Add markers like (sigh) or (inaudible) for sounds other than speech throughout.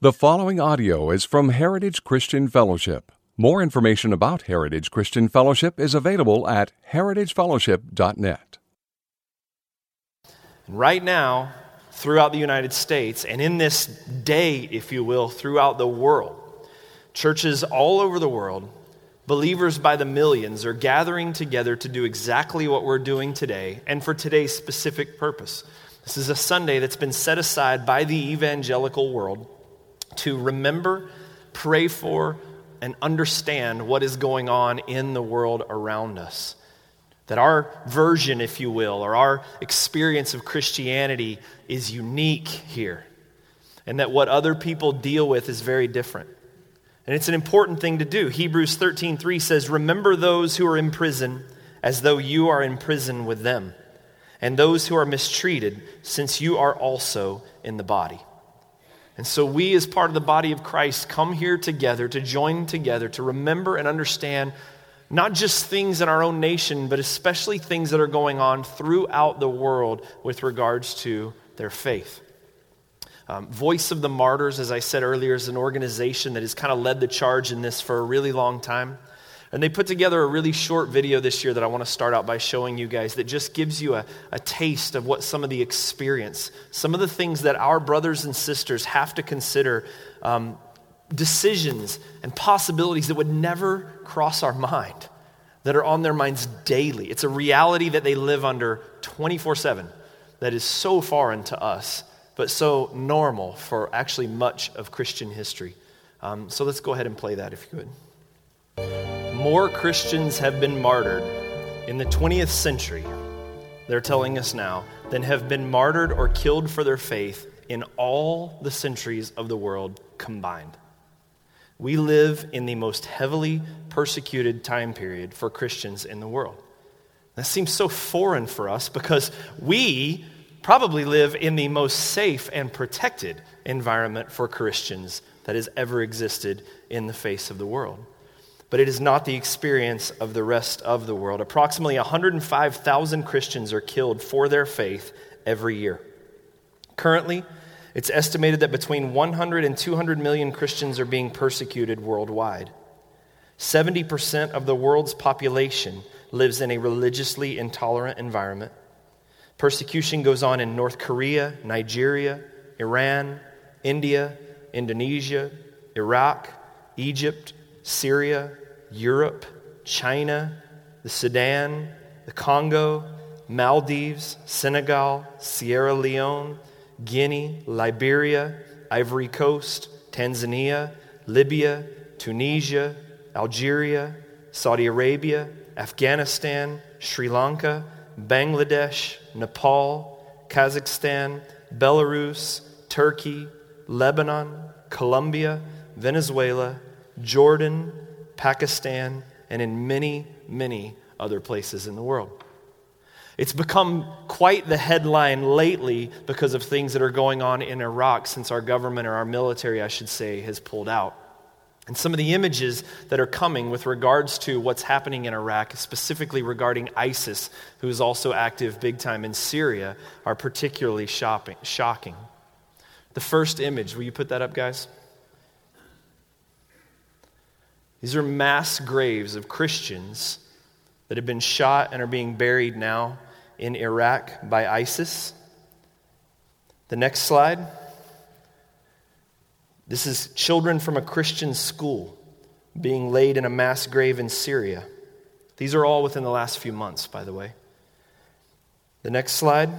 The following audio is from Heritage Christian Fellowship. More information about Heritage Christian Fellowship is available at heritagefellowship.net. Right now, throughout the United States, and in this day, if you will, throughout the world, churches all over the world, believers by the millions, are gathering together to do exactly what we're doing today and for today's specific purpose. This is a Sunday that's been set aside by the evangelical world to remember, pray for, and understand what is going on in the world around us. That our version, if you will, or our experience of Christianity is unique here. And that what other people deal with is very different. And it's an important thing to do. Hebrews 13:3 says, "Remember those who are in prison as though you are in prison with them, and those who are mistreated, since you are also in the body." And so, we, as part of the body of Christ, come here together to join together to remember and understand not just things in our own nation, but especially things that are going on throughout the world with regards to their faith. Um, Voice of the Martyrs, as I said earlier, is an organization that has kind of led the charge in this for a really long time. And they put together a really short video this year that I want to start out by showing you guys that just gives you a, a taste of what some of the experience, some of the things that our brothers and sisters have to consider, um, decisions and possibilities that would never cross our mind, that are on their minds daily. It's a reality that they live under 24 7 that is so foreign to us, but so normal for actually much of Christian history. Um, so let's go ahead and play that if you could more Christians have been martyred in the 20th century, they're telling us now, than have been martyred or killed for their faith in all the centuries of the world combined. We live in the most heavily persecuted time period for Christians in the world. That seems so foreign for us because we probably live in the most safe and protected environment for Christians that has ever existed in the face of the world but it is not the experience of the rest of the world. Approximately 105,000 Christians are killed for their faith every year. Currently, it's estimated that between 100 and 200 million Christians are being persecuted worldwide. 70% of the world's population lives in a religiously intolerant environment. Persecution goes on in North Korea, Nigeria, Iran, India, Indonesia, Iraq, Egypt, Syria, Europe, China, the Sudan, the Congo, Maldives, Senegal, Sierra Leone, Guinea, Liberia, Ivory Coast, Tanzania, Libya, Tunisia, Algeria, Saudi Arabia, Afghanistan, Sri Lanka, Bangladesh, Nepal, Kazakhstan, Belarus, Turkey, Lebanon, Colombia, Venezuela, Jordan, Pakistan, and in many, many other places in the world. It's become quite the headline lately because of things that are going on in Iraq since our government, or our military, I should say, has pulled out. And some of the images that are coming with regards to what's happening in Iraq, specifically regarding ISIS, who is also active big time in Syria, are particularly shopping, shocking. The first image, will you put that up, guys? These are mass graves of Christians that have been shot and are being buried now in Iraq by ISIS. The next slide. This is children from a Christian school being laid in a mass grave in Syria. These are all within the last few months, by the way. The next slide.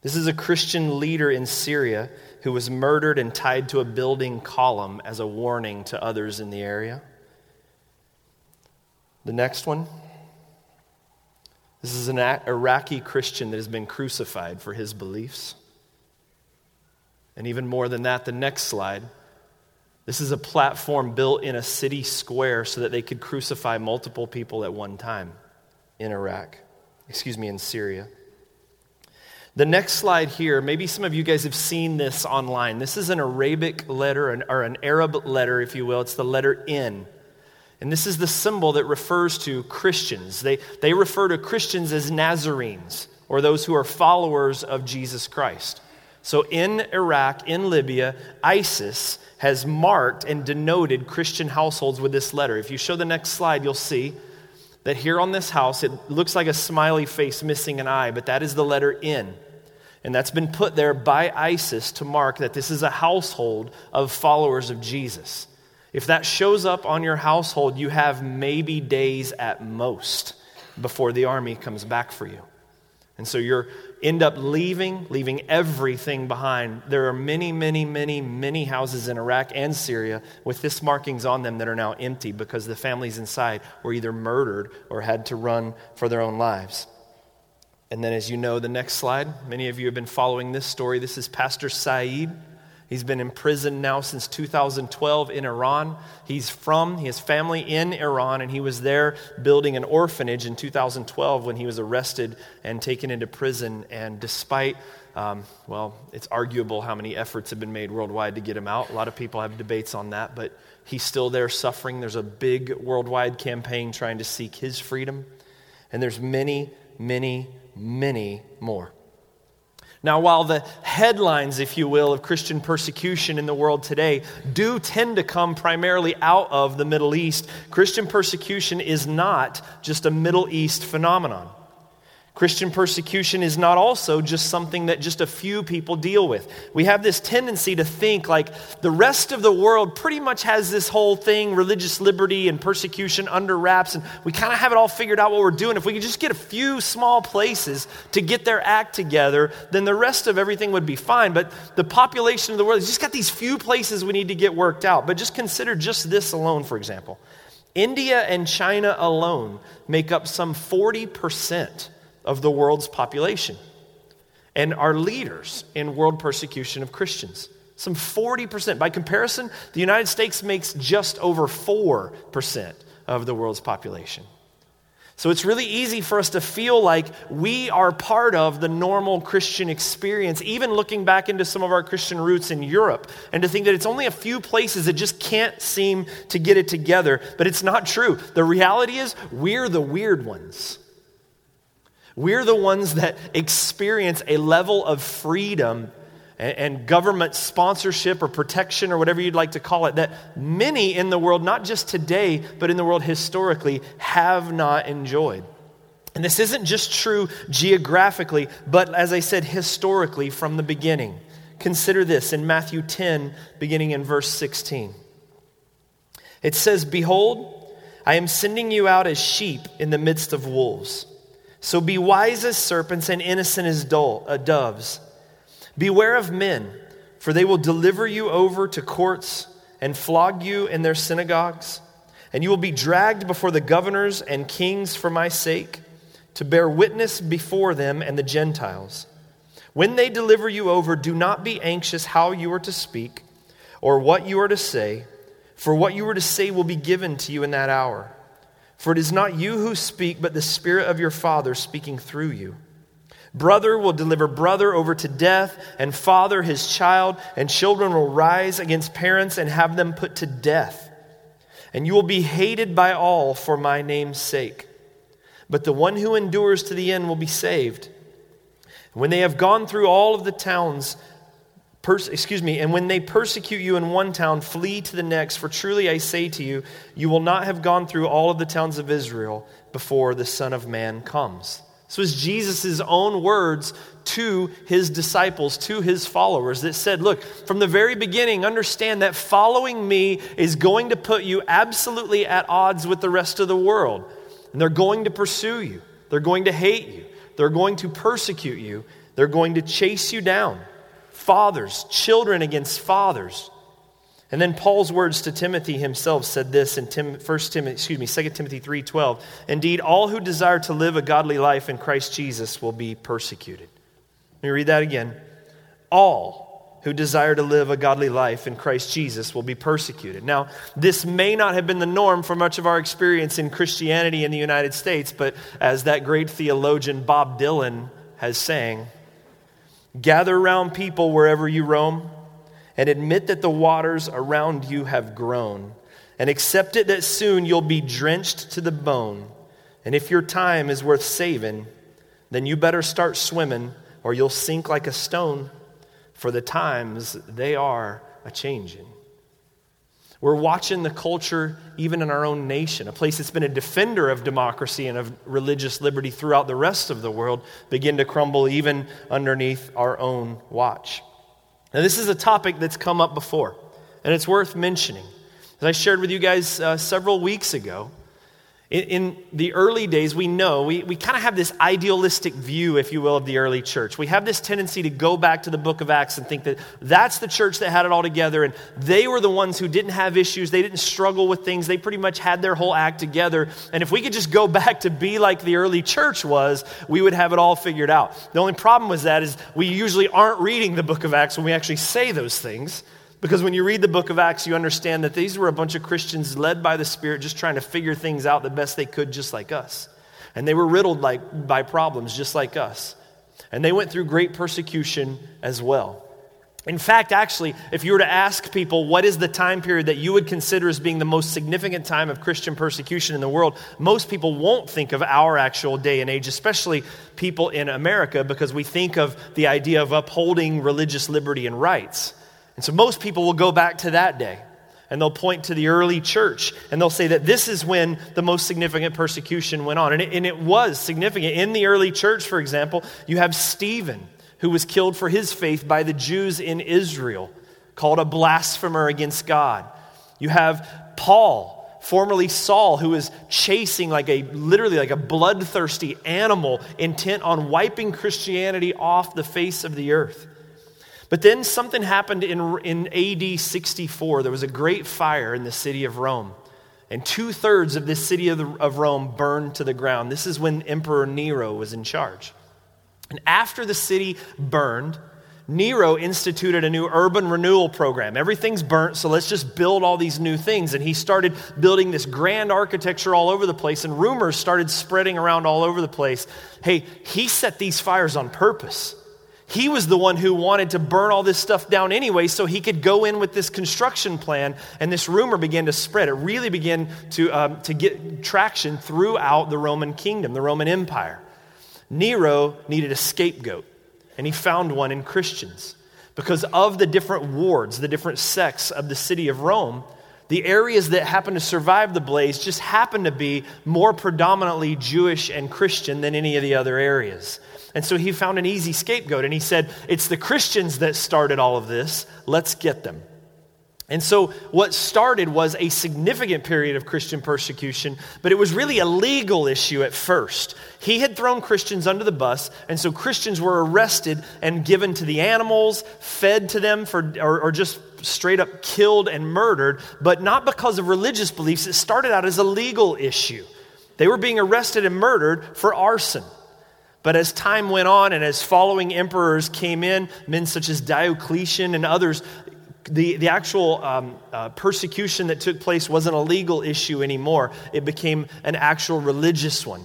This is a Christian leader in Syria who was murdered and tied to a building column as a warning to others in the area. The next one. This is an Iraqi Christian that has been crucified for his beliefs. And even more than that, the next slide. This is a platform built in a city square so that they could crucify multiple people at one time in Iraq, excuse me, in Syria. The next slide here, maybe some of you guys have seen this online. This is an Arabic letter, or an Arab letter, if you will. It's the letter N. And this is the symbol that refers to Christians. They, they refer to Christians as Nazarenes, or those who are followers of Jesus Christ. So in Iraq, in Libya, ISIS has marked and denoted Christian households with this letter. If you show the next slide, you'll see that here on this house, it looks like a smiley face missing an eye, but that is the letter N. And that's been put there by ISIS to mark that this is a household of followers of Jesus. If that shows up on your household, you have maybe days at most before the army comes back for you. And so you end up leaving, leaving everything behind. There are many, many, many, many houses in Iraq and Syria with this markings on them that are now empty because the families inside were either murdered or had to run for their own lives. And then, as you know, the next slide, many of you have been following this story. This is Pastor Saeed. He's been in prison now since 2012 in Iran. He's from, his family in Iran, and he was there building an orphanage in 2012 when he was arrested and taken into prison. And despite, um, well, it's arguable how many efforts have been made worldwide to get him out. A lot of people have debates on that, but he's still there suffering. There's a big worldwide campaign trying to seek his freedom. And there's many, many, many more. Now, while the headlines, if you will, of Christian persecution in the world today do tend to come primarily out of the Middle East, Christian persecution is not just a Middle East phenomenon. Christian persecution is not also just something that just a few people deal with. We have this tendency to think like the rest of the world pretty much has this whole thing, religious liberty and persecution under wraps, and we kind of have it all figured out what we're doing. If we could just get a few small places to get their act together, then the rest of everything would be fine. But the population of the world has just got these few places we need to get worked out. But just consider just this alone, for example. India and China alone make up some 40% of the world's population and are leaders in world persecution of Christians. Some 40%. By comparison, the United States makes just over 4% of the world's population. So it's really easy for us to feel like we are part of the normal Christian experience, even looking back into some of our Christian roots in Europe, and to think that it's only a few places that just can't seem to get it together. But it's not true. The reality is, we're the weird ones. We're the ones that experience a level of freedom and, government sponsorship or protection or whatever you'd like to call it that many in the world, not just today, but in the world historically, have not enjoyed. And this isn't just true geographically, but as I said, historically from the beginning. Consider this in Matthew 10, beginning in verse 16. It says, Behold, I am sending you out as sheep in the midst of wolves. So be wise as serpents and innocent as uh, doves. Beware of men, for they will deliver you over to courts and flog you in their synagogues, and you will be dragged before the governors and kings for my sake, to bear witness before them and the Gentiles. When they deliver you over, do not be anxious how you are to speak or what you are to say, for what you are to say will be given to you in that hour. For it is not you who speak, but the Spirit of your Father speaking through you. Brother will deliver brother over to death, and father his child, and children will rise against parents and have them put to death. And you will be hated by all for my name's sake. But the one who endures to the end will be saved. When they have gone through all of the towns, Pers- excuse me, and when they persecute you in one town, flee to the next. For truly I say to you, you will not have gone through all of the towns of Israel before the Son of Man comes. This was Jesus' own words to his disciples, to his followers, that said, Look, from the very beginning, understand that following me is going to put you absolutely at odds with the rest of the world. And they're going to pursue you, they're going to hate you, they're going to persecute you, they're going to chase you down fathers, children against fathers. And then Paul's words to Timothy himself said this in Tim, 1 Timothy, excuse me, 2 Timothy 3:12. Indeed, all who desire to live a godly life in Christ Jesus will be persecuted. Let me read that again. All who desire to live a godly life in Christ Jesus will be persecuted. Now, this may not have been the norm for much of our experience in Christianity in the United States, but as that great theologian Bob Dylan has sang, Gather around people wherever you roam and admit that the waters around you have grown. And accept it that soon you'll be drenched to the bone. And if your time is worth saving, then you better start swimming or you'll sink like a stone. for the times they are a changing. We're watching the culture, even in our own nation, a place that's been a defender of democracy and of religious liberty throughout the rest of the world, begin to crumble even underneath our own watch. Now, this is a topic that's come up before, and it's worth mentioning. As I shared with you guys uh, several weeks ago, in, in the early days, we know, we, we kind of have this idealistic view, if you will, of the early church. We have this tendency to go back to the book of Acts and think that that's the church that had it all together, and they were the ones who didn't have issues, they didn't struggle with things, they pretty much had their whole act together. And if we could just go (laughs) back to be like the early church was, we would have it all figured out. The only problem with that is we usually aren't reading the book of Acts when we actually say those things. Because when you read the book of Acts, you understand that these were a bunch of Christians led by the Spirit just trying to figure things out the best they could, just like us. And they were riddled like, by problems, just like us. And they went through great persecution as well. In fact, actually, if you were to ask people what is the time period that you would consider as being the most significant time of Christian persecution in the world, most people won't think of our actual day and age, especially people in America, because we think of the idea of upholding religious liberty and rights. And so most people will go back to that day and they'll point to the early church and they'll say that this is when the most significant persecution went on. And it, and it, was significant. In the early church, for example, you have Stephen, who was killed for his faith by the Jews in Israel, called a blasphemer against God. You have Paul. Formerly Saul, who is chasing like a literally like a bloodthirsty animal intent on wiping Christianity off the face of the earth. But then something happened in, in AD 64. There was a great fire in the city of Rome. And two thirds of this city of, the, of Rome burned to the ground. This is when Emperor Nero was in charge. And after the city burned, Nero instituted a new urban renewal program. Everything's burnt, so let's just build all these new things. And he started building this grand architecture all over the place, and rumors started spreading around all over the place. Hey, he set these fires on purpose. He was the one who wanted to burn all this stuff down anyway so he could go in with this construction plan, and this rumor began to spread. It really began to, um, to get traction throughout the Roman kingdom, the Roman Empire. Nero needed a scapegoat, and he found one in Christians. Because of the different wards, the different sects of the city of Rome, the areas that happened to survive the blaze just happened to be more predominantly Jewish and Christian than any of the other areas. And so he found an easy scapegoat and he said, It's the Christians that started all of this. Let's get them. And so, what started was a significant period of Christian persecution, but it was really a legal issue at first. He had thrown Christians under the bus, and so Christians were arrested and given to the animals, fed to them, for, or, or just straight up killed and murdered, but not because of religious beliefs. It started out as a legal issue. They were being arrested and murdered for arson. But as time went on and as following emperors came in, men such as Diocletian and others, the, the actual um, uh, persecution that took place wasn't a legal issue anymore. It became an actual religious one.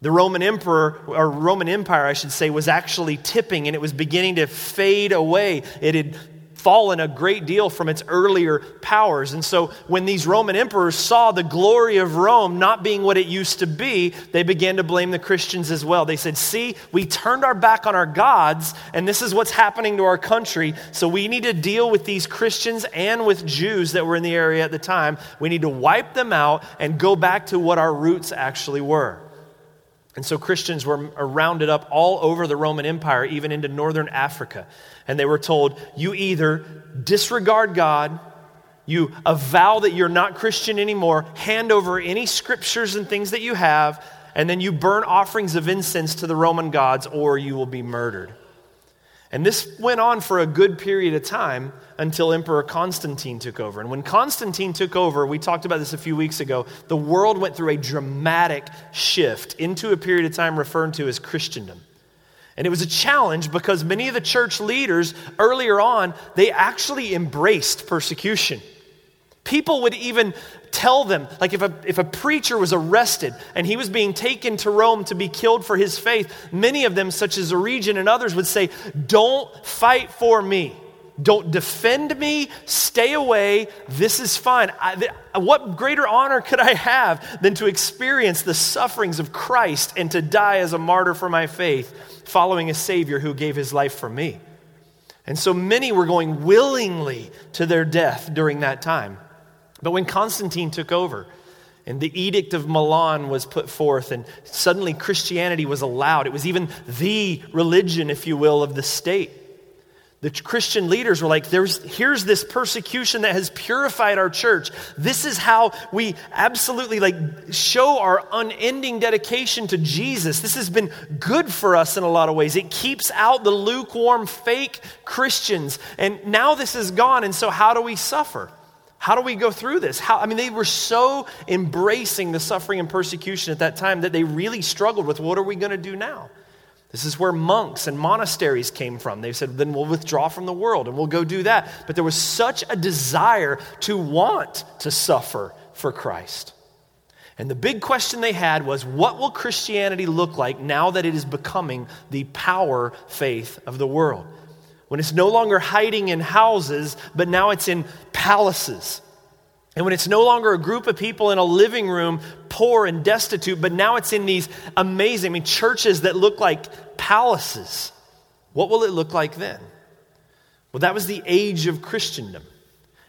The Roman emperor, or Roman Empire, I should say, was actually tipping and it was beginning to fade away. It had fallen a great deal from its earlier powers. And so when these Roman emperors saw the glory of Rome not being what it used to be, they began to blame the Christians as well. They said, See, we turned our back on our gods, and this is what's happening to our country. So we need to deal with these Christians and with Jews that were in the area at the time. We need to wipe them out and go back to what our roots actually were. And so Christians were uh, rounded up all over the Roman Empire, even into northern Africa. And they were told, you either disregard God, you avow that you're not Christian anymore, hand over any scriptures and things that you have, and then you burn offerings of incense to the Roman gods, or you will be murdered. And this went on for a good period of time until Emperor Constantine took over. And when Constantine took over, we talked about this a few weeks ago, the world went through a dramatic shift into a period of time referred to as Christendom. And it was a challenge because many of the church leaders earlier on, they actually embraced persecution. People would even tell them, like if a, if a preacher was arrested and he was being taken to Rome to be killed for his faith, many of them, such as Origen and others, would say, Don't fight for me. Don't defend me. Stay away. This is fine. I, th- what greater honor could I have than to experience the sufferings of Christ and to die as a martyr for my faith, following a Savior who gave his life for me? And so many were going willingly to their death during that time. But when Constantine took over and the Edict of Milan was put forth, and suddenly Christianity was allowed, it was even the religion, if you will, of the state the Christian leaders were like, There's, here's this persecution that has purified our church. This is how we absolutely like show our unending dedication to Jesus. This has been good for us in a lot of ways. It keeps out the lukewarm, fake Christians. And now this is gone. And so how do we suffer? How do we go through this? How, I mean, they were so embracing the suffering and persecution at that time that they really struggled with what are we going to do now? This is where monks and monasteries came from. They said, then we'll withdraw from the world and we'll go do that. But there was such a desire to want to suffer for Christ. And the big question they had was what will Christianity look like now that it is becoming the power faith of the world? When it's no longer hiding in houses, but now it's in palaces. And when it's no longer a group of people in a living room, poor and destitute, but now it's in these amazing, I mean, churches that look like palaces, what will it look like then? Well, that was the age of Christendom.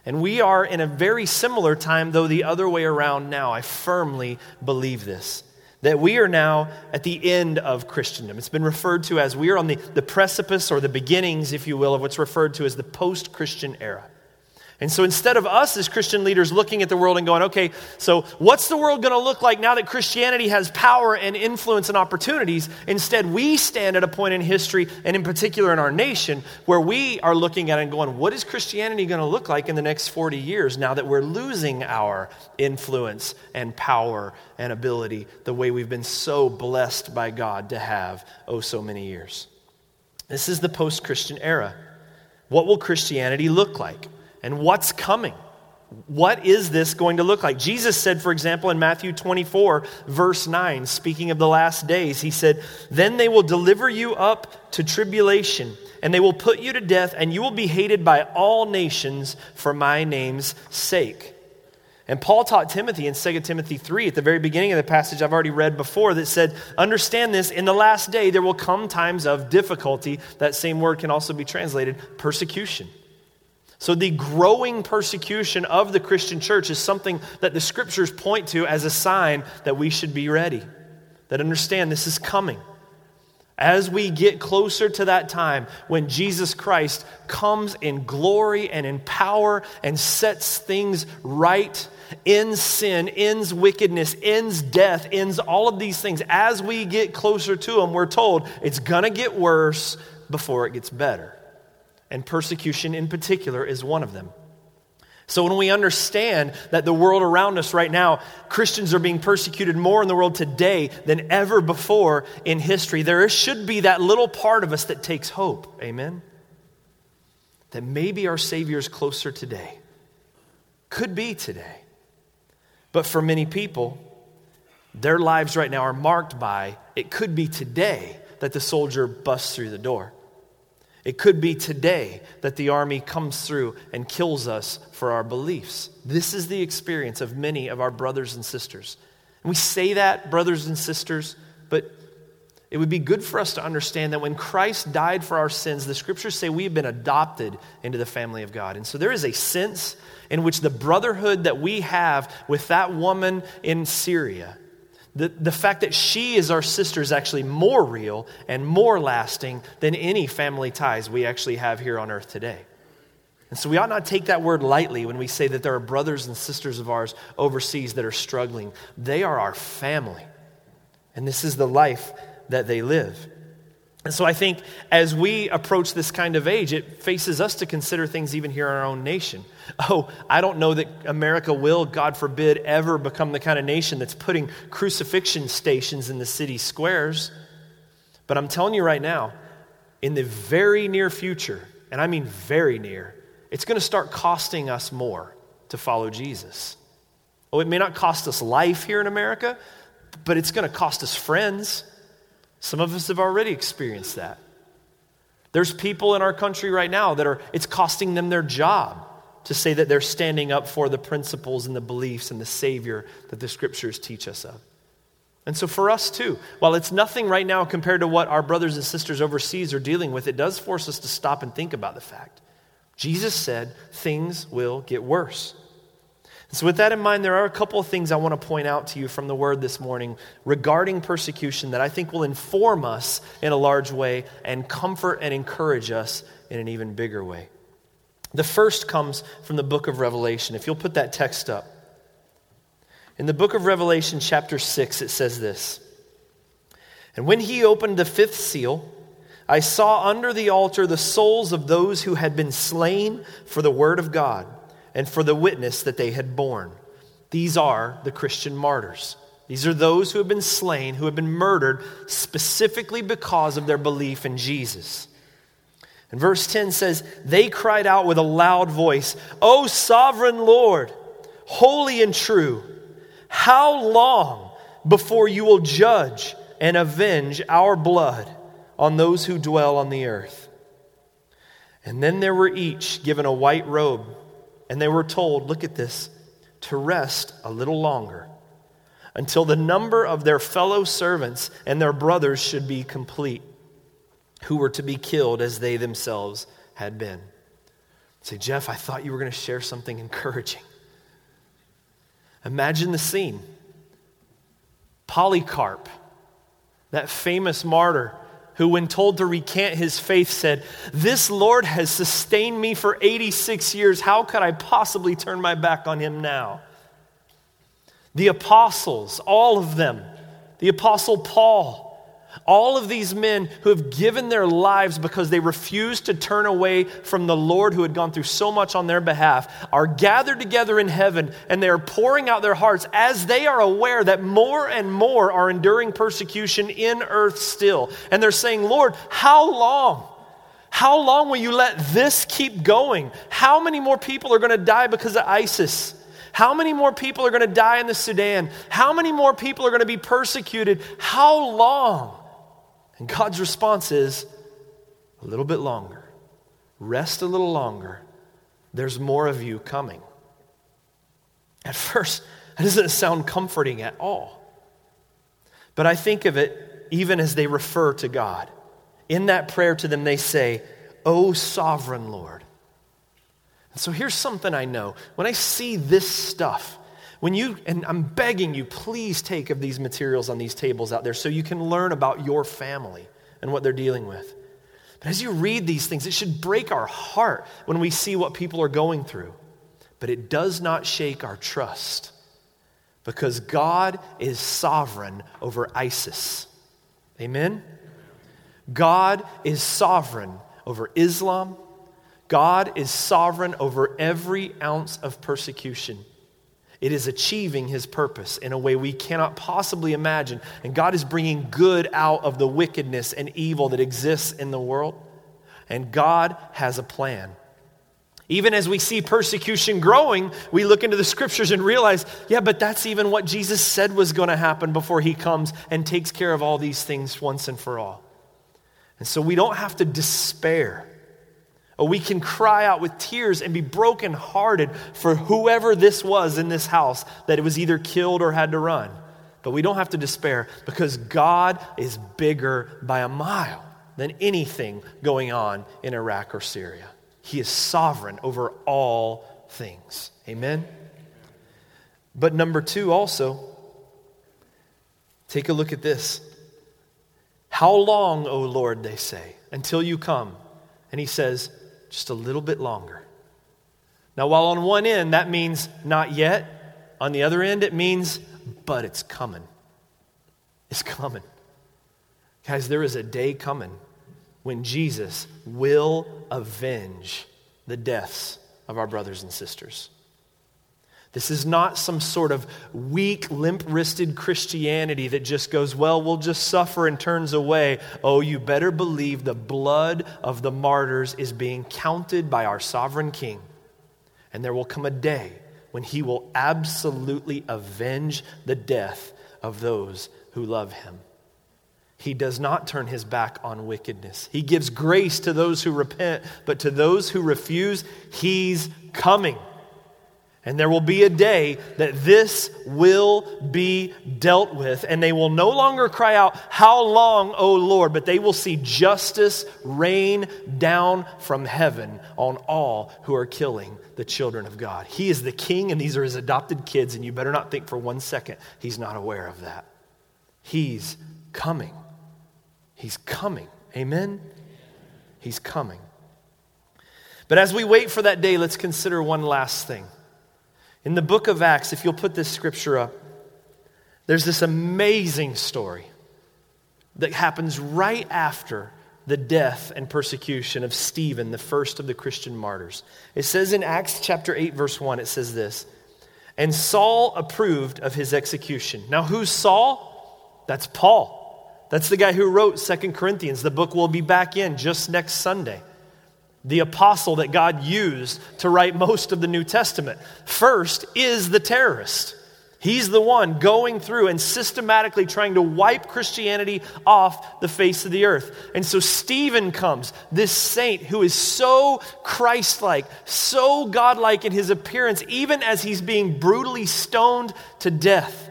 And we are in a very similar time, though the other way around now. I firmly believe this. That we are now at the end of Christendom. It's been referred to as we are on the, the precipice or the beginnings, if you will, of what's referred to as the post Christian era. And so instead of us as Christian leaders looking at the world and going, okay, so what's the world going to look like now that Christianity has power and influence and opportunities? Instead, we stand at a point in history, and in particular in our nation, where we are looking at it and going, what is Christianity going to look like in the next 40 years now that we're losing our influence and power and ability the way we've been so blessed by God to have, oh, so many years? This is the post Christian era. What will Christianity look like? And what's coming. What is this going to look like? Jesus said, for example, in Matthew 24, verse 9, speaking of the last days, he said, Then they will deliver you up to tribulation, and they will put you to death, and you will be hated by all nations for my name's sake. And Paul taught Timothy in 2 Timothy 3 at the very beginning of the passage I've already read before that said, Understand this, in the last day there will come times of difficulty. That same word can also be translated persecution. So, the growing persecution of the Christian church is something that the scriptures point to as a sign that we should be ready, that understand this is coming. As we get closer to that time when Jesus Christ comes in glory and in power and sets things right, ends sin, ends wickedness, ends death, ends all of these things, as we get closer to Him, we're told it's going to get worse before it gets better and persecution in particular is one of them. So, when we understand that the world around us right now, Christians are being persecuted more in the world today than ever before in history, there should be that little part of us that takes hope. Amen? That maybe our Savior is closer today. Could be today. But for many people, their lives right now are marked by it could be today that the soldier busts through the door. It could be today that the army comes through and kills us for our beliefs. This is the experience of many of our brothers and sisters. And we say that, brothers and sisters, but it would be good for us to understand that when Christ died for our sins, the scriptures say we have been adopted into the family of God. And so there is a sense in which the brotherhood that we have with that woman in Syria the, the fact that she is our sister is actually more real and more lasting than any family ties we actually have here on earth today. And so we ought not take that word lightly when we say that there are brothers and sisters of ours overseas that are struggling. They are our family. And this is the life that they live. And so I think as we approach this kind of age, it faces us to consider things even here in our own nation. (laughs) Oh, I don't know that America will, God forbid, ever become the kind of nation that's putting crucifixion stations in the city squares. But I'm telling you right now, in the very near future, and I mean very near, it's going to start costing us more to follow Jesus. Oh, it may not cost us life here in America, but it's going to cost us friends. Some of us have already experienced that. There's people in our country right now that are, it's costing them their job to say that they're standing up for the principles and the beliefs and the Savior that the scriptures teach us of. And so, for us too, while it's nothing right now compared to what our brothers and sisters overseas are dealing with, it does force us to stop and think about the fact. Jesus said things will get worse. And so, with that in mind, there are a couple of things I want to point out to you from the word this morning regarding persecution that I think will inform us in a large way and comfort and encourage us in an even bigger way. The first comes from the book of Revelation. If you'll put that text up. In the book of Revelation, chapter 6, it says this And when he opened the fifth seal, I saw under the altar the souls of those who had been slain for the word of God and for the witness that they had borne. These are the Christian martyrs. These are those who have been slain, who have been murdered specifically because of their belief in Jesus. And verse 10 says, They cried out with a loud voice, O sovereign Lord, holy and true how long before you will judge and avenge our blood on those who dwell on the earth? And then there were each given a white robe, and they were told, look at this, to rest a little longer until the number of their fellow servants and their brothers should be complete, who were to be killed as they themselves had been. Say, Jeff, I thought you were going to share something encouraging. Imagine the scene Polycarp, that famous martyr who, when told to recant his faith, said, This Lord has sustained me for 86 years. How could I possibly turn my back on him now? The apostles, all of them, the apostle Paul, all of these men who have given their lives because they refused to turn away from the Lord who had gone through so much on their behalf are gathered together in heaven and they are pouring out their hearts as they are aware that more and more are enduring persecution in earth still. And they're saying, Lord, how long? How long will you let this keep going? How many more people are going to die because of ISIS? How many more people are going to die in the Sudan? How many more people are going to be persecuted? How long? And God's response is a little bit longer. Rest a little longer. There's more of you coming. At first, that doesn't sound comforting at all. But I think of it even as they refer to God. In that prayer to them, they say, O sovereign Lord. And so here's something I know. When I see this stuff, when you, and I'm begging you, please take of these materials on these tables out there so you can learn about your family and what they're dealing with. But as you read these things, it should break our heart when we see what people are going through. But it does not shake our trust because God is sovereign over ISIS. Amen? God is sovereign over Islam. God is sovereign over every ounce of persecution. It is achieving his purpose in a way we cannot possibly imagine. And God is bringing good out of the wickedness and evil that exists in the world. And God has a plan. Even as we see persecution growing, we look into the scriptures and realize, yeah, but that's even what Jesus said was going to happen before he comes and takes care of all these things once and for all. And so we don't have to despair we can cry out with tears and be brokenhearted for whoever this was in this house that it was either killed or had to run. But we don't have to despair because God is bigger by a mile than anything going on in Iraq or Syria. He is sovereign over all things. Amen? But number two, also, take a look at this. How long, O Lord, they say, until you come? And he says, just a little bit longer. Now, while on one end that means not yet, on the other end it means, but it's coming. It's coming. Guys, there is a day coming when Jesus will avenge the deaths of our brothers and sisters. This is not some sort of weak, limp wristed Christianity that just goes, well, we'll just suffer and turns away. Oh, you better believe the blood of the martyrs is being counted by our sovereign king. And there will come a day when he will absolutely avenge the death of those who love him. He does not turn his back on wickedness. He gives grace to those who repent, but to those who refuse, he's coming. And there will be a day that this will be dealt with, and they will no longer cry out, How long, O Lord? But they will see justice rain down from heaven on all who are killing the children of God. He is the king, and these are his adopted kids, and you better not think for one second he's not aware of that. He's coming. He's coming. Amen? He's coming. But as we wait for that day, let's consider one last thing. In the book of Acts, if you'll put this scripture up, there's this amazing story that happens right after the death and persecution of Stephen, the first of the Christian martyrs. It says in Acts chapter 8, verse 1, it says this And Saul approved of his execution. Now, who's Saul? That's Paul. That's the guy who wrote Second Corinthians. The book will be back in just next Sunday the apostle that God used to write most of the New Testament. First is the terrorist. He's the one going through and systematically trying to wipe Christianity off the face of the earth. And so Stephen comes, this saint who is so Christ like, so godlike in his appearance, even as he's being brutally stoned to death.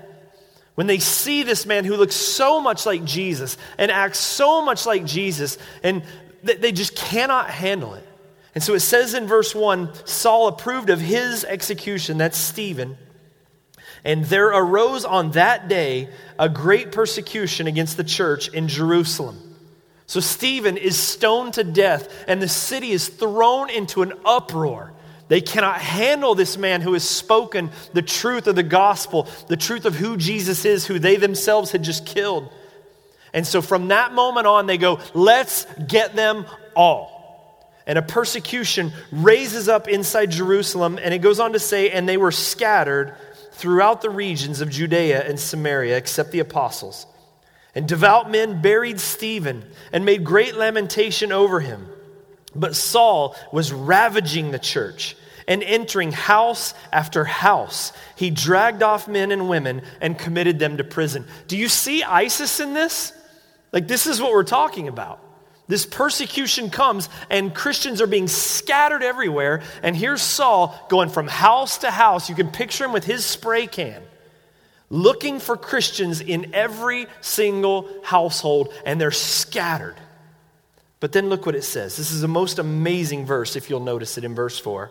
When they see this man who looks so much like Jesus and acts so much like Jesus, and they just cannot handle it. And so it says in verse 1 Saul approved of his execution, that's Stephen. And there arose on that day a great persecution against the church in Jerusalem. So Stephen is stoned to death, and the city is thrown into an uproar. They cannot handle this man who has spoken the truth of the gospel, the truth of who Jesus is, who they themselves had just killed. And so from that moment on, they go, let's get them all. And a persecution raises up inside Jerusalem, and it goes on to say, and they were scattered throughout the regions of Judea and Samaria, except the apostles. And devout men buried Stephen and made great lamentation over him. But Saul was ravaging the church and entering house after house. He dragged off men and women and committed them to prison. Do you see ISIS in this? Like, this is what we're talking about. This persecution comes, and Christians are being scattered everywhere. And here's Saul going from house to house. You can picture him with his spray can, looking for Christians in every single household, and they're scattered. But then look what it says. This is a most amazing verse, if you'll notice it in verse 4.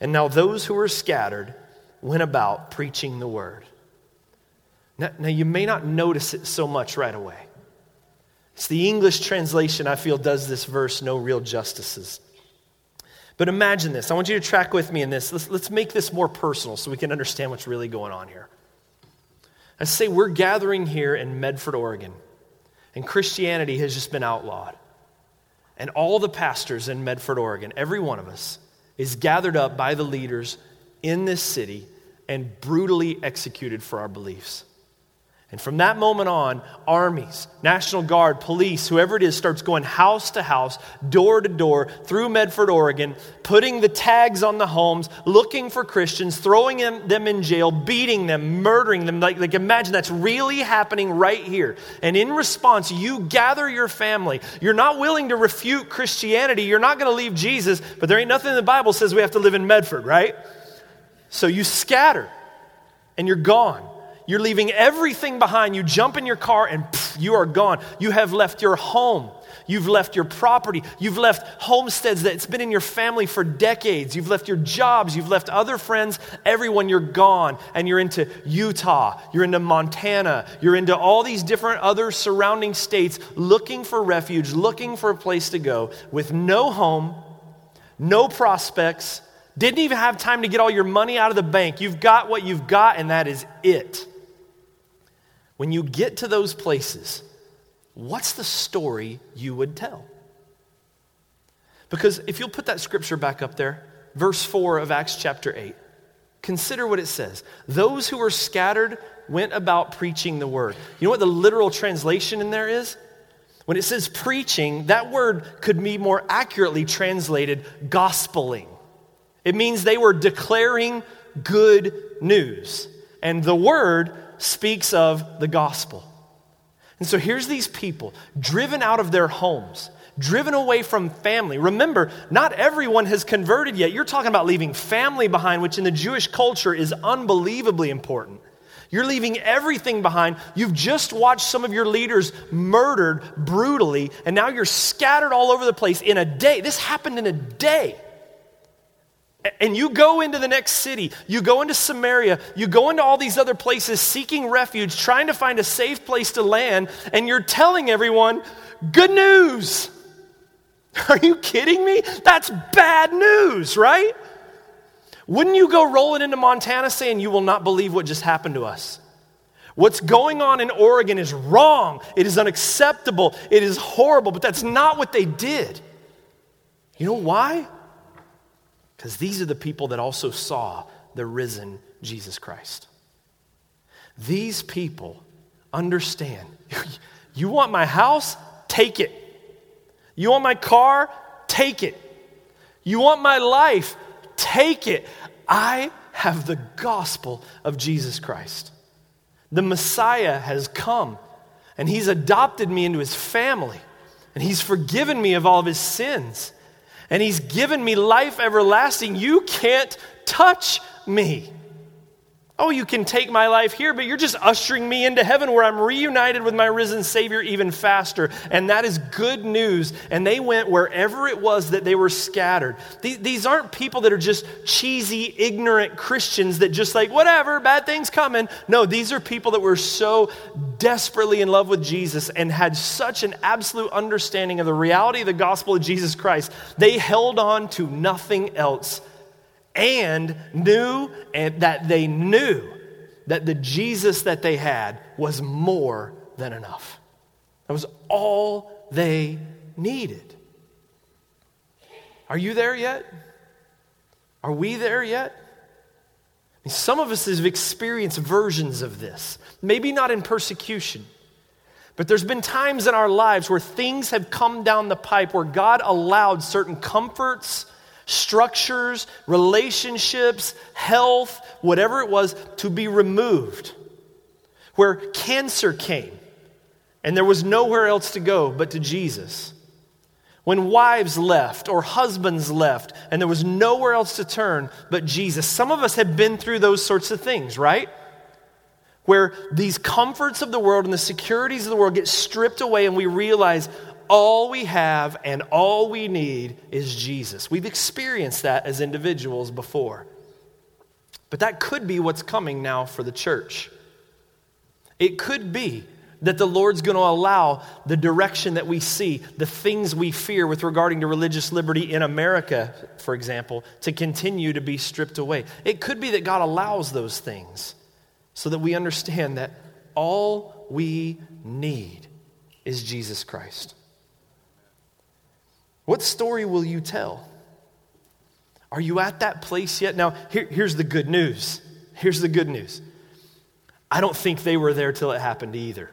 And now those who were scattered went about preaching the word. Now, now, you may not notice it so much right away. It's the English translation I feel does this verse no real justices. But imagine this. I want you to track with me in this. Let's, let's make this more personal so we can understand what's really going on here. I say we're gathering here in Medford, Oregon, and Christianity has just been outlawed. And all the pastors in Medford, Oregon, every one of us, is gathered up by the leaders in this city and brutally executed for our beliefs. And from that moment on, armies, National Guard, police, whoever it is, starts going house to house, door to door, through Medford, Oregon, putting the tags on the homes, looking for Christians, throwing them in jail, beating them, murdering them. Like, like imagine that's really happening right here. And in response, you gather your family. You're not willing to refute Christianity. You're not going to leave Jesus, but there ain't nothing in the Bible says we have to live in Medford, right? So you scatter and you're gone. You're leaving everything behind. You jump in your car and pff, you are gone. You have left your home. You've left your property. You've left homesteads that's been in your family for decades. You've left your jobs. You've left other friends. Everyone, you're gone. And you're into Utah. You're into Montana. You're into all these different other surrounding states looking for refuge, looking for a place to go with no home, no prospects. Didn't even have time to get all your money out of the bank. You've got what you've got, and that is it. When you get to those places, what's the story you would tell? Because if you'll put that scripture back up there, verse 4 of Acts chapter 8, consider what it says. Those who were scattered went about preaching the word. You know what the literal translation in there is? When it says preaching, that word could be more accurately translated gospeling. It means they were declaring good news. And the word speaks of the gospel. And so here's these people driven out of their homes, driven away from family. Remember, not everyone has converted yet. You're talking about leaving family behind, which in the Jewish culture is unbelievably important. You're leaving everything behind. You've just watched some of your leaders murdered brutally, and now you're scattered all over the place in a day. This happened in a day. And you go into the next city, you go into Samaria, you go into all these other places seeking refuge, trying to find a safe place to land, and you're telling everyone, good news. (laughs) Are you kidding me? That's bad news, right? Wouldn't you go rolling into Montana saying, You will not believe what just happened to us? What's going on in Oregon is wrong. It is unacceptable. It is horrible, but that's not what they did. You know why? Because these are the people that also saw the risen Jesus Christ. These people understand (laughs) you want my house? Take it. You want my car? Take it. You want my life? Take it. I have the gospel of Jesus Christ. The Messiah has come, and he's adopted me into his family, and he's forgiven me of all of his sins, and he's given me life everlasting. You can't touch me. Oh, you can take my life here, but you're just ushering me into heaven where I'm reunited with my risen Savior even faster. And that is good news. And they went wherever it was that they were scattered. These aren't people that are just cheesy, ignorant Christians that just like, whatever, bad things coming. No, these are people that were so desperately in love with Jesus and had such an absolute understanding of the reality of the gospel of Jesus Christ. They held on to nothing else and knew and that they knew that the Jesus that they had was more than enough. That was all they needed. Are you there yet? Are we there yet? Some of us have experienced versions of this, maybe not in persecution, but there's been times in our lives where things have come down the pipe where God allowed certain comforts structures, relationships, health, whatever it was, to be removed. Where cancer came and there was nowhere else to go but to Jesus. When wives left or husbands left and there was nowhere else to turn but Jesus. Some of us have been through those sorts of things, right? Where these comforts of the world and the securities of the world get stripped away and we realize, all we have and all we need is Jesus. We've experienced that as individuals before. But that could be what's coming now for the church. It could be that the Lord's going to allow the direction that we see, the things we fear with regarding to religious liberty in America, for example, to continue to be stripped away. It could be that God allows those things so that we understand that all we need is Jesus Christ. What story will you tell? Are you at that place yet? Now, here, here's the good news. Here's the good news. I don't think they were there till it happened either.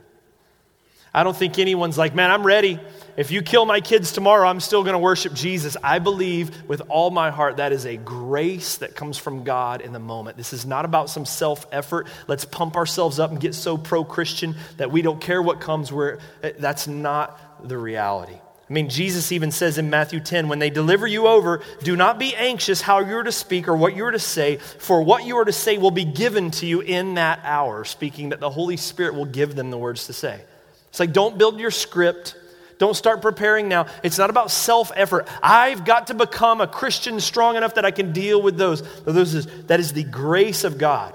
I don't think anyone's like, man, I'm ready. If you kill my kids tomorrow, I'm still going to worship Jesus. I believe with all my heart that is a grace that comes from God in the moment. This is not about some self effort. Let's pump ourselves up and get so pro Christian that we don't care what comes. Where eh, that's not the reality. I mean, Jesus even says in Matthew 10, when they deliver you over, do not be anxious how you're to speak or what you're to say, for what you are to say will be given to you in that hour, speaking that the Holy Spirit will give them the words to say. It's like, don't build your script. Don't start preparing now. It's not about self effort. I've got to become a Christian strong enough that I can deal with those. those is, that is the grace of God.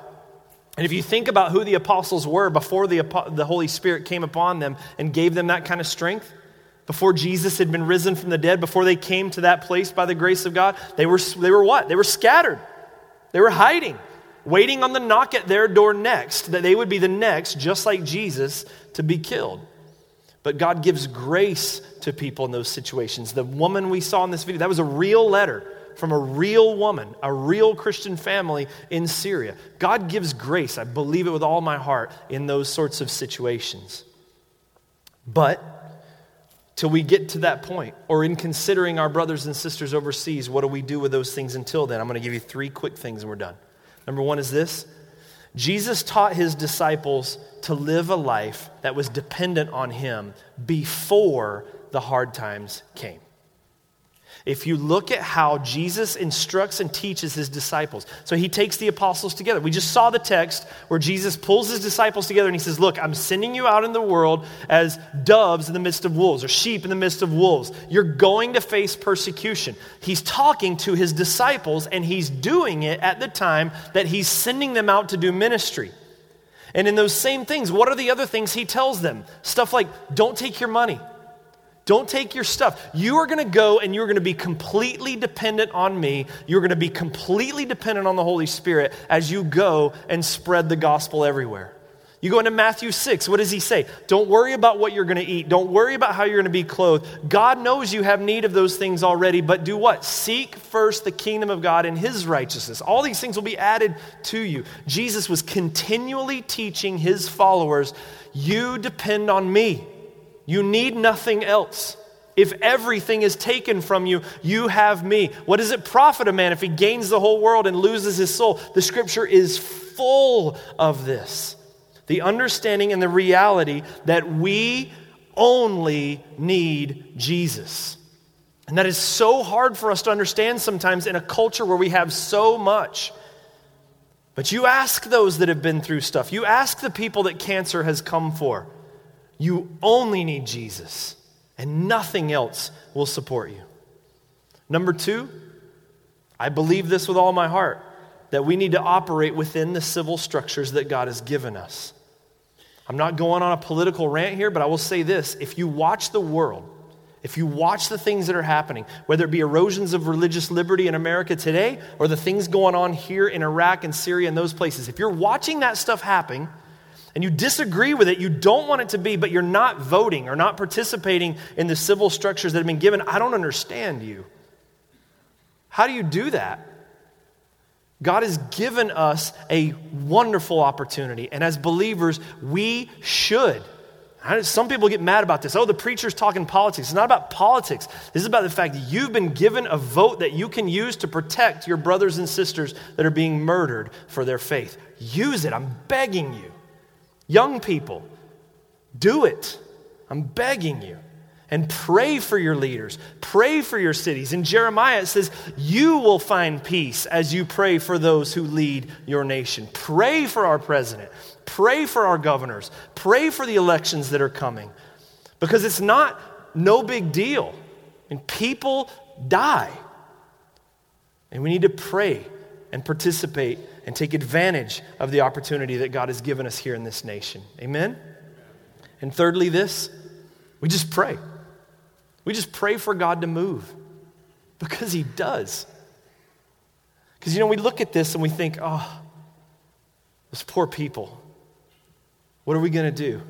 And if you think about who the apostles were before the, the Holy Spirit came upon them and gave them that kind of strength, before Jesus had been risen from the dead, before they came to that place by the grace of God, they were, they were what? They were scattered. They were hiding, waiting on the knock at their door next, that they would be the next, just like Jesus, to be killed. But God gives grace to people in those situations. The woman we saw in this video, that was a real letter from a real woman, a real Christian family in Syria. God gives grace, I believe it with all my heart, in those sorts of situations. But till we get to that point, or in considering our brothers and sisters overseas, what do we do with those things until then? I'm going to give you three quick things and we're done. Number one is this Jesus taught his disciples to live a life that was dependent on him before the hard times came. If you look at how Jesus instructs and teaches his disciples, so he takes the apostles together. We just saw the text where Jesus pulls his disciples together and he says, Look, I'm sending you out in the world as doves in the midst of wolves or sheep in the midst of wolves. You're going to face persecution. He's talking to his disciples and he's doing it at the time that he's sending them out to do ministry. And in those same things, what are the other things he tells them? Stuff like, Don't take your money. Don't take your stuff. You are going to go and you're going to be completely dependent on me. You're going to be completely dependent on the Holy Spirit as you go and spread the gospel everywhere. You go into Matthew 6, what does he say? Don't worry about what you're going to eat. Don't worry about how you're going to be clothed. God knows you have need of those things already, but do what? Seek first the kingdom of God and his righteousness. All these things will be added to you. Jesus was continually teaching his followers, You depend on me. You need nothing else. If everything is taken from you, you have me. What does it profit a man if he gains the whole world and loses his soul? The scripture is full of this. The understanding and the reality that we only need Jesus. And that is so hard for us to understand sometimes in a culture where we have so much. But you ask those that have been through stuff, you ask the people that cancer has come for. You only need Jesus, and nothing else will support you. Number two, I believe this with all my heart that we need to operate within the civil structures that God has given us. I'm not going on a political rant here, but I will say this if you watch the world, if you watch the things that are happening, whether it be erosions of religious liberty in America today or the things going on here in Iraq and Syria and those places, if you're watching that stuff happen, and you disagree with it, you don't want it to be, but you're not voting or not participating in the civil structures that have been given, I don't understand you. How do you do that? God has given us a wonderful opportunity, and as believers, we should. Some people get mad about this. Oh, the preacher's talking politics. It's not about politics. This is about the fact that you've been given a vote that you can use to protect your brothers and sisters that are being murdered for their faith. Use it. I'm begging you. Young people, do it. I'm begging you. And pray for your leaders. Pray for your cities. In Jeremiah, it says, You will find peace as you pray for those who lead your nation. Pray for our president. Pray for our governors. Pray for the elections that are coming. Because it's not no big deal. And people die. And we need to pray and participate and take advantage of the opportunity that God has given us here in this nation. Amen? And thirdly, this we just pray. We just pray for God to move because He does. Because, you know, we look at this and we think, oh, those poor people, what are we going to do?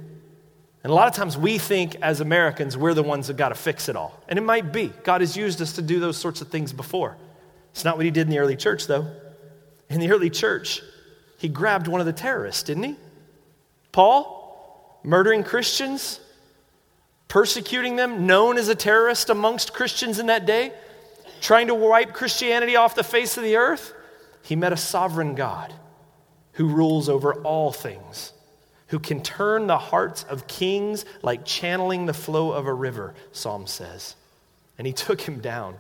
And a lot of times we think as Americans, we're the ones that got to fix it all. And it might be. God has used us to do those sorts of things before. It's not what He did in the early church, though in the early church, he grabbed one of the terrorists, didn't he? Paul, murdering Christians, persecuting them, known as a terrorist amongst Christians in that day, trying to wipe Christianity off the face of the earth. He met a sovereign God who rules over all things, who can turn the hearts of kings like channeling the flow of a river, Psalm says. And he took him down.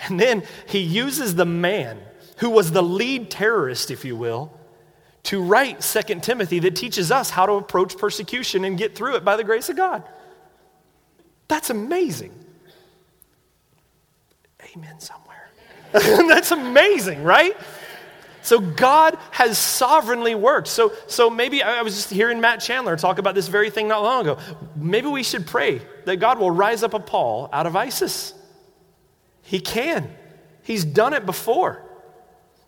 And then he uses the man who was the lead terrorist, if you will, to write Second Timothy that teaches us how to approach persecution and get through it by the grace of God. That's amazing. Amen somewhere. (laughs) That's amazing, right? So God has sovereignly worked. So, so maybe I was just hearing Matt Chandler talk about this very thing not long ago. Maybe we should pray that God will rise up a Paul out of ISIS. He can. He's done it before.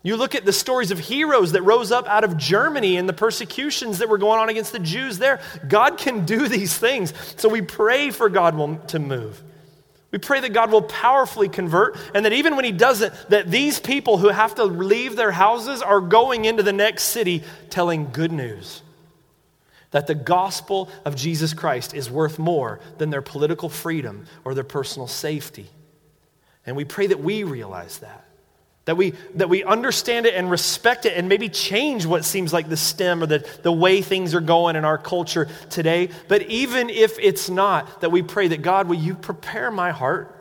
You look at the stories of heroes that rose up out of Germany and the persecutions that were going on against the Jews there. God can do (laughs) these things. So we pray for God to move. We pray that God will powerfully convert and that even when He doesn't, that these people who have to leave their houses are going into the next city telling good news. That the gospel of Jesus Christ is worth more than their political freedom or their personal safety. And we pray that we realize that. That we, that we understand it and respect it and maybe change what seems like the stem or the, the way things are going in our culture today. But even if it's not, that we pray that God, will you prepare my heart?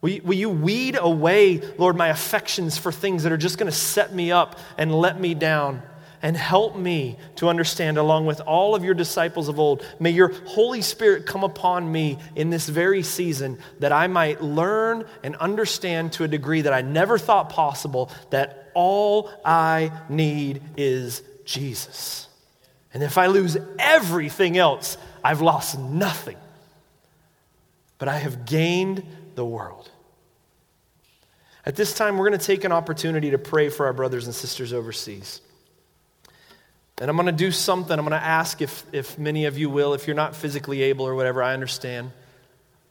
Will you, will you weed away, Lord, my affections for things that are just going to set me up and let me down? And help me to understand, along with all of your disciples of old. May your Holy Spirit come upon me in this very season that I might learn and understand to a degree that I never thought possible that all I need is Jesus. And if I lose everything else, I've lost nothing. But I have gained the world. At this time, we're going to take an opportunity to pray for our brothers and sisters overseas. And I'm going to do something. I'm going to ask if, if many of you will. If you're not physically able or whatever, I understand.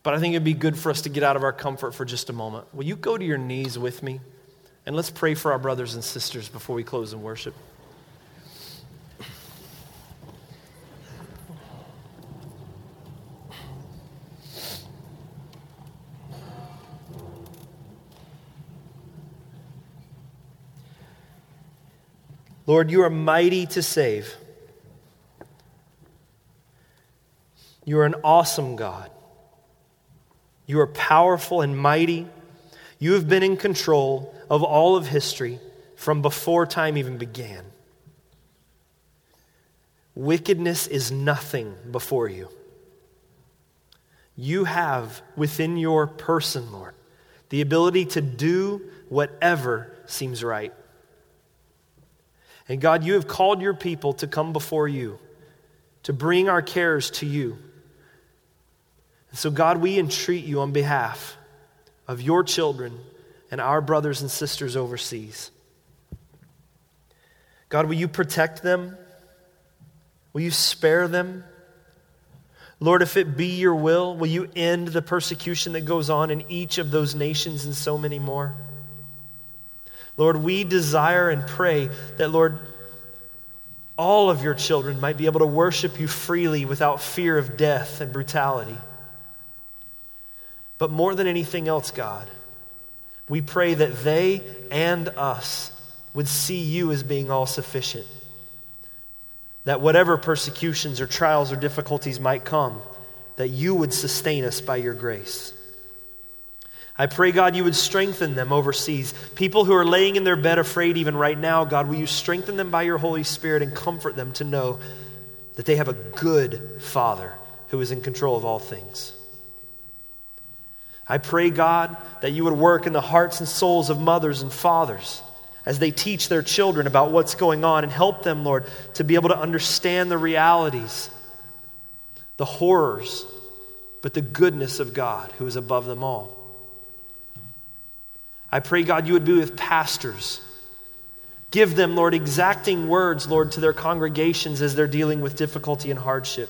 But I think it'd be good for us to get out of our comfort for just a moment. Will you go to your knees with me? And let's pray for our brothers and sisters before we close in worship. Lord, you are mighty to save. You are an awesome God. You are powerful and mighty. You have been in control of all of history from before time even began. Wickedness is nothing before you. You have within your person, Lord, the ability to do whatever seems right. And God, you have called your people to come before you, to bring our cares to you. And so, God, we entreat you on behalf of your children and our brothers and sisters overseas. God, will you protect them? Will you spare them? Lord, if it be your will, will you end the persecution that goes on in each of those nations and so many more? Lord, we desire and pray that, Lord, all of your children might be able to worship you freely without fear of death and brutality. But more than anything else, God, we pray that they and us would see you as being all sufficient. That whatever persecutions or trials or difficulties might come, that you would sustain us by your grace. I pray, God, you would strengthen them overseas. People who are laying in their bed afraid even right now, God, will you strengthen them by your Holy Spirit and comfort them to know that they have a good Father who is in control of all things. I pray, God, that you would work in the hearts and souls of mothers and fathers as they teach their children about what's going on and help them, Lord, to be able to understand the realities, the horrors, but the goodness of God who is above them all. I pray, God, you would be with pastors. Give them, Lord, exacting words, Lord, to their congregations as they're dealing with difficulty and hardship.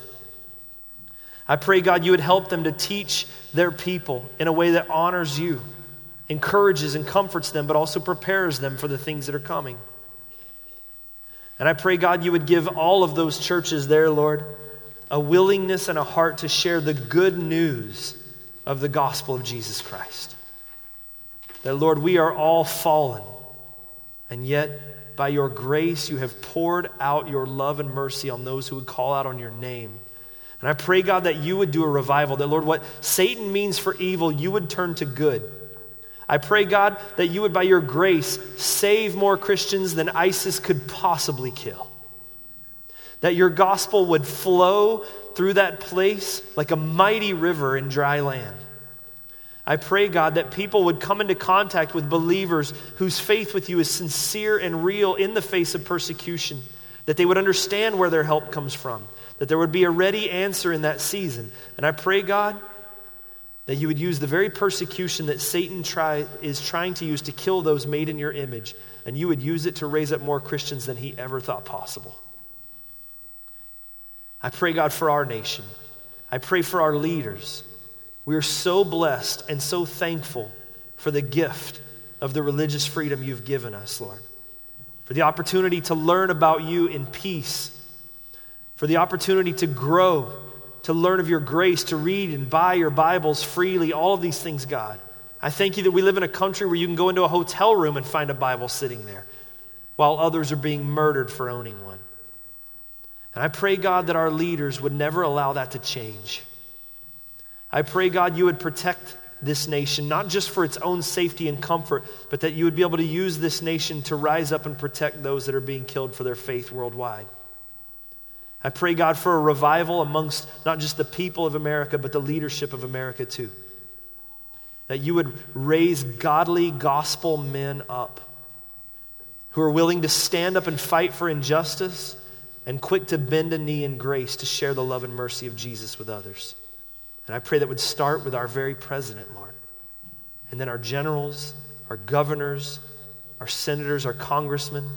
I pray, God, you would help them to teach their people in a way that honors you, encourages and comforts them, but also prepares them for the things that are coming. And I pray, God, you would give all of those churches there, Lord, a willingness and a heart to share the good news of the gospel of Jesus Christ. That, Lord, we are all fallen, and yet by your grace you have poured out your love and mercy on those who would call out on your name. And I pray, God, that you would do a revival, that, Lord, what Satan means for evil, you would turn to good. I pray, God, that you would, by your grace, save more Christians than ISIS could possibly kill. That your gospel would flow through that place like a mighty river in dry land. I pray, God, that people would come into contact with believers whose faith with you is sincere and real in the face of persecution, that they would understand where their help comes from, that there would be a ready answer in that season. And I pray, God, that you would use the very persecution that Satan try, is trying to use to kill those made in your image, and you would use it to raise up more Christians than he ever thought possible. I pray, God, for our nation. I pray for our leaders. We are so blessed and so thankful for the gift of the religious freedom you've given us, Lord. For the opportunity to learn about you in peace, for the opportunity to grow, to learn of your grace, to read and buy your Bibles freely, all of these things, God. I thank you that we live in a country where you can go into a hotel room and find a Bible sitting there while others are being murdered for owning one. And I pray, God, that our leaders would never allow that to change. I pray, God, you would protect this nation, not just for its own safety and comfort, but that you would be able to use this nation to rise up and protect those that are being killed for their faith worldwide. I pray, God, for a revival amongst not just the people of America, but the leadership of America too. That you would raise godly gospel men up who are willing to stand up and fight for injustice and quick to bend a knee in grace to share the love and mercy of Jesus with others. And I pray that would start with our very president, Lord. And then our generals, our governors, our senators, our congressmen.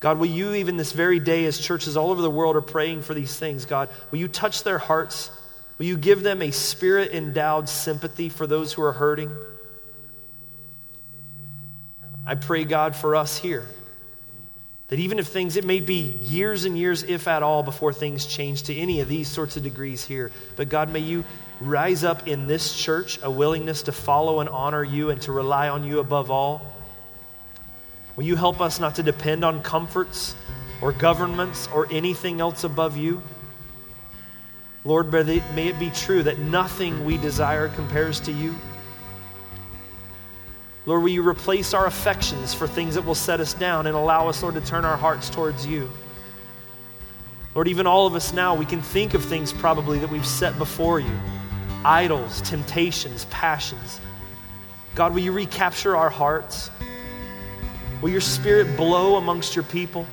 God, will you, even this very day, as churches all over the world are praying for these things, God, will you touch their hearts? Will you give them a spirit endowed sympathy for those who are hurting? I pray, God, for us here. That even if things, it may be years and years, if at all, before things change to any of these sorts of degrees here. But God, may you rise up in this church a willingness to follow and honor you and to rely on you above all. Will you help us not to depend on comforts or governments or anything else above you? Lord, may it be true that nothing we desire compares to you. Lord, will you replace our affections for things that will set us down and allow us, Lord, to turn our hearts towards you? Lord, even all of us now, we can think of things probably that we've set before you idols, temptations, passions. God, will you recapture our hearts? Will your spirit blow amongst your people?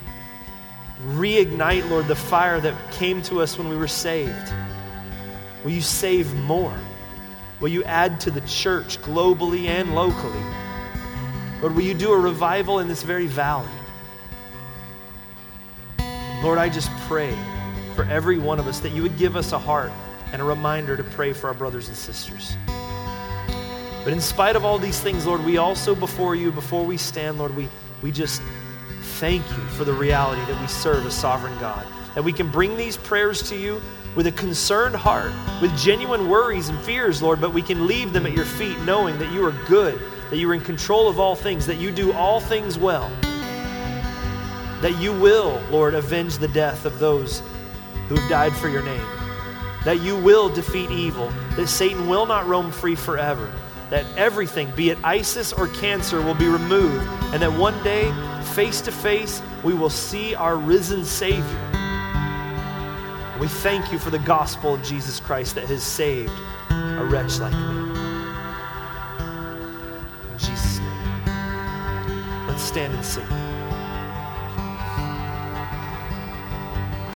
Reignite, Lord, the fire that came to us when we were saved. Will you save more? Will you add to the church globally and locally? Lord, will you do a revival in this very valley? Lord, I just pray for every one of us that you would give us a heart and a reminder to pray for our brothers and sisters. But in spite of all these things, Lord, we also before you, before we stand, Lord, we, we just thank you for the reality that we serve a sovereign God. That we can bring these prayers to you with a concerned heart, with genuine worries and fears, Lord, but we can leave them at your feet knowing that you are good that you are in control of all things, that you do all things well, that you will, Lord, avenge the death of those who have died for your name, that you will defeat evil, that Satan will not roam free forever, that everything, be it ISIS or cancer, will be removed, and that one day, face to face, we will see our risen Savior. We thank you for the gospel of Jesus Christ that has saved a wretch like me. Stand and sing.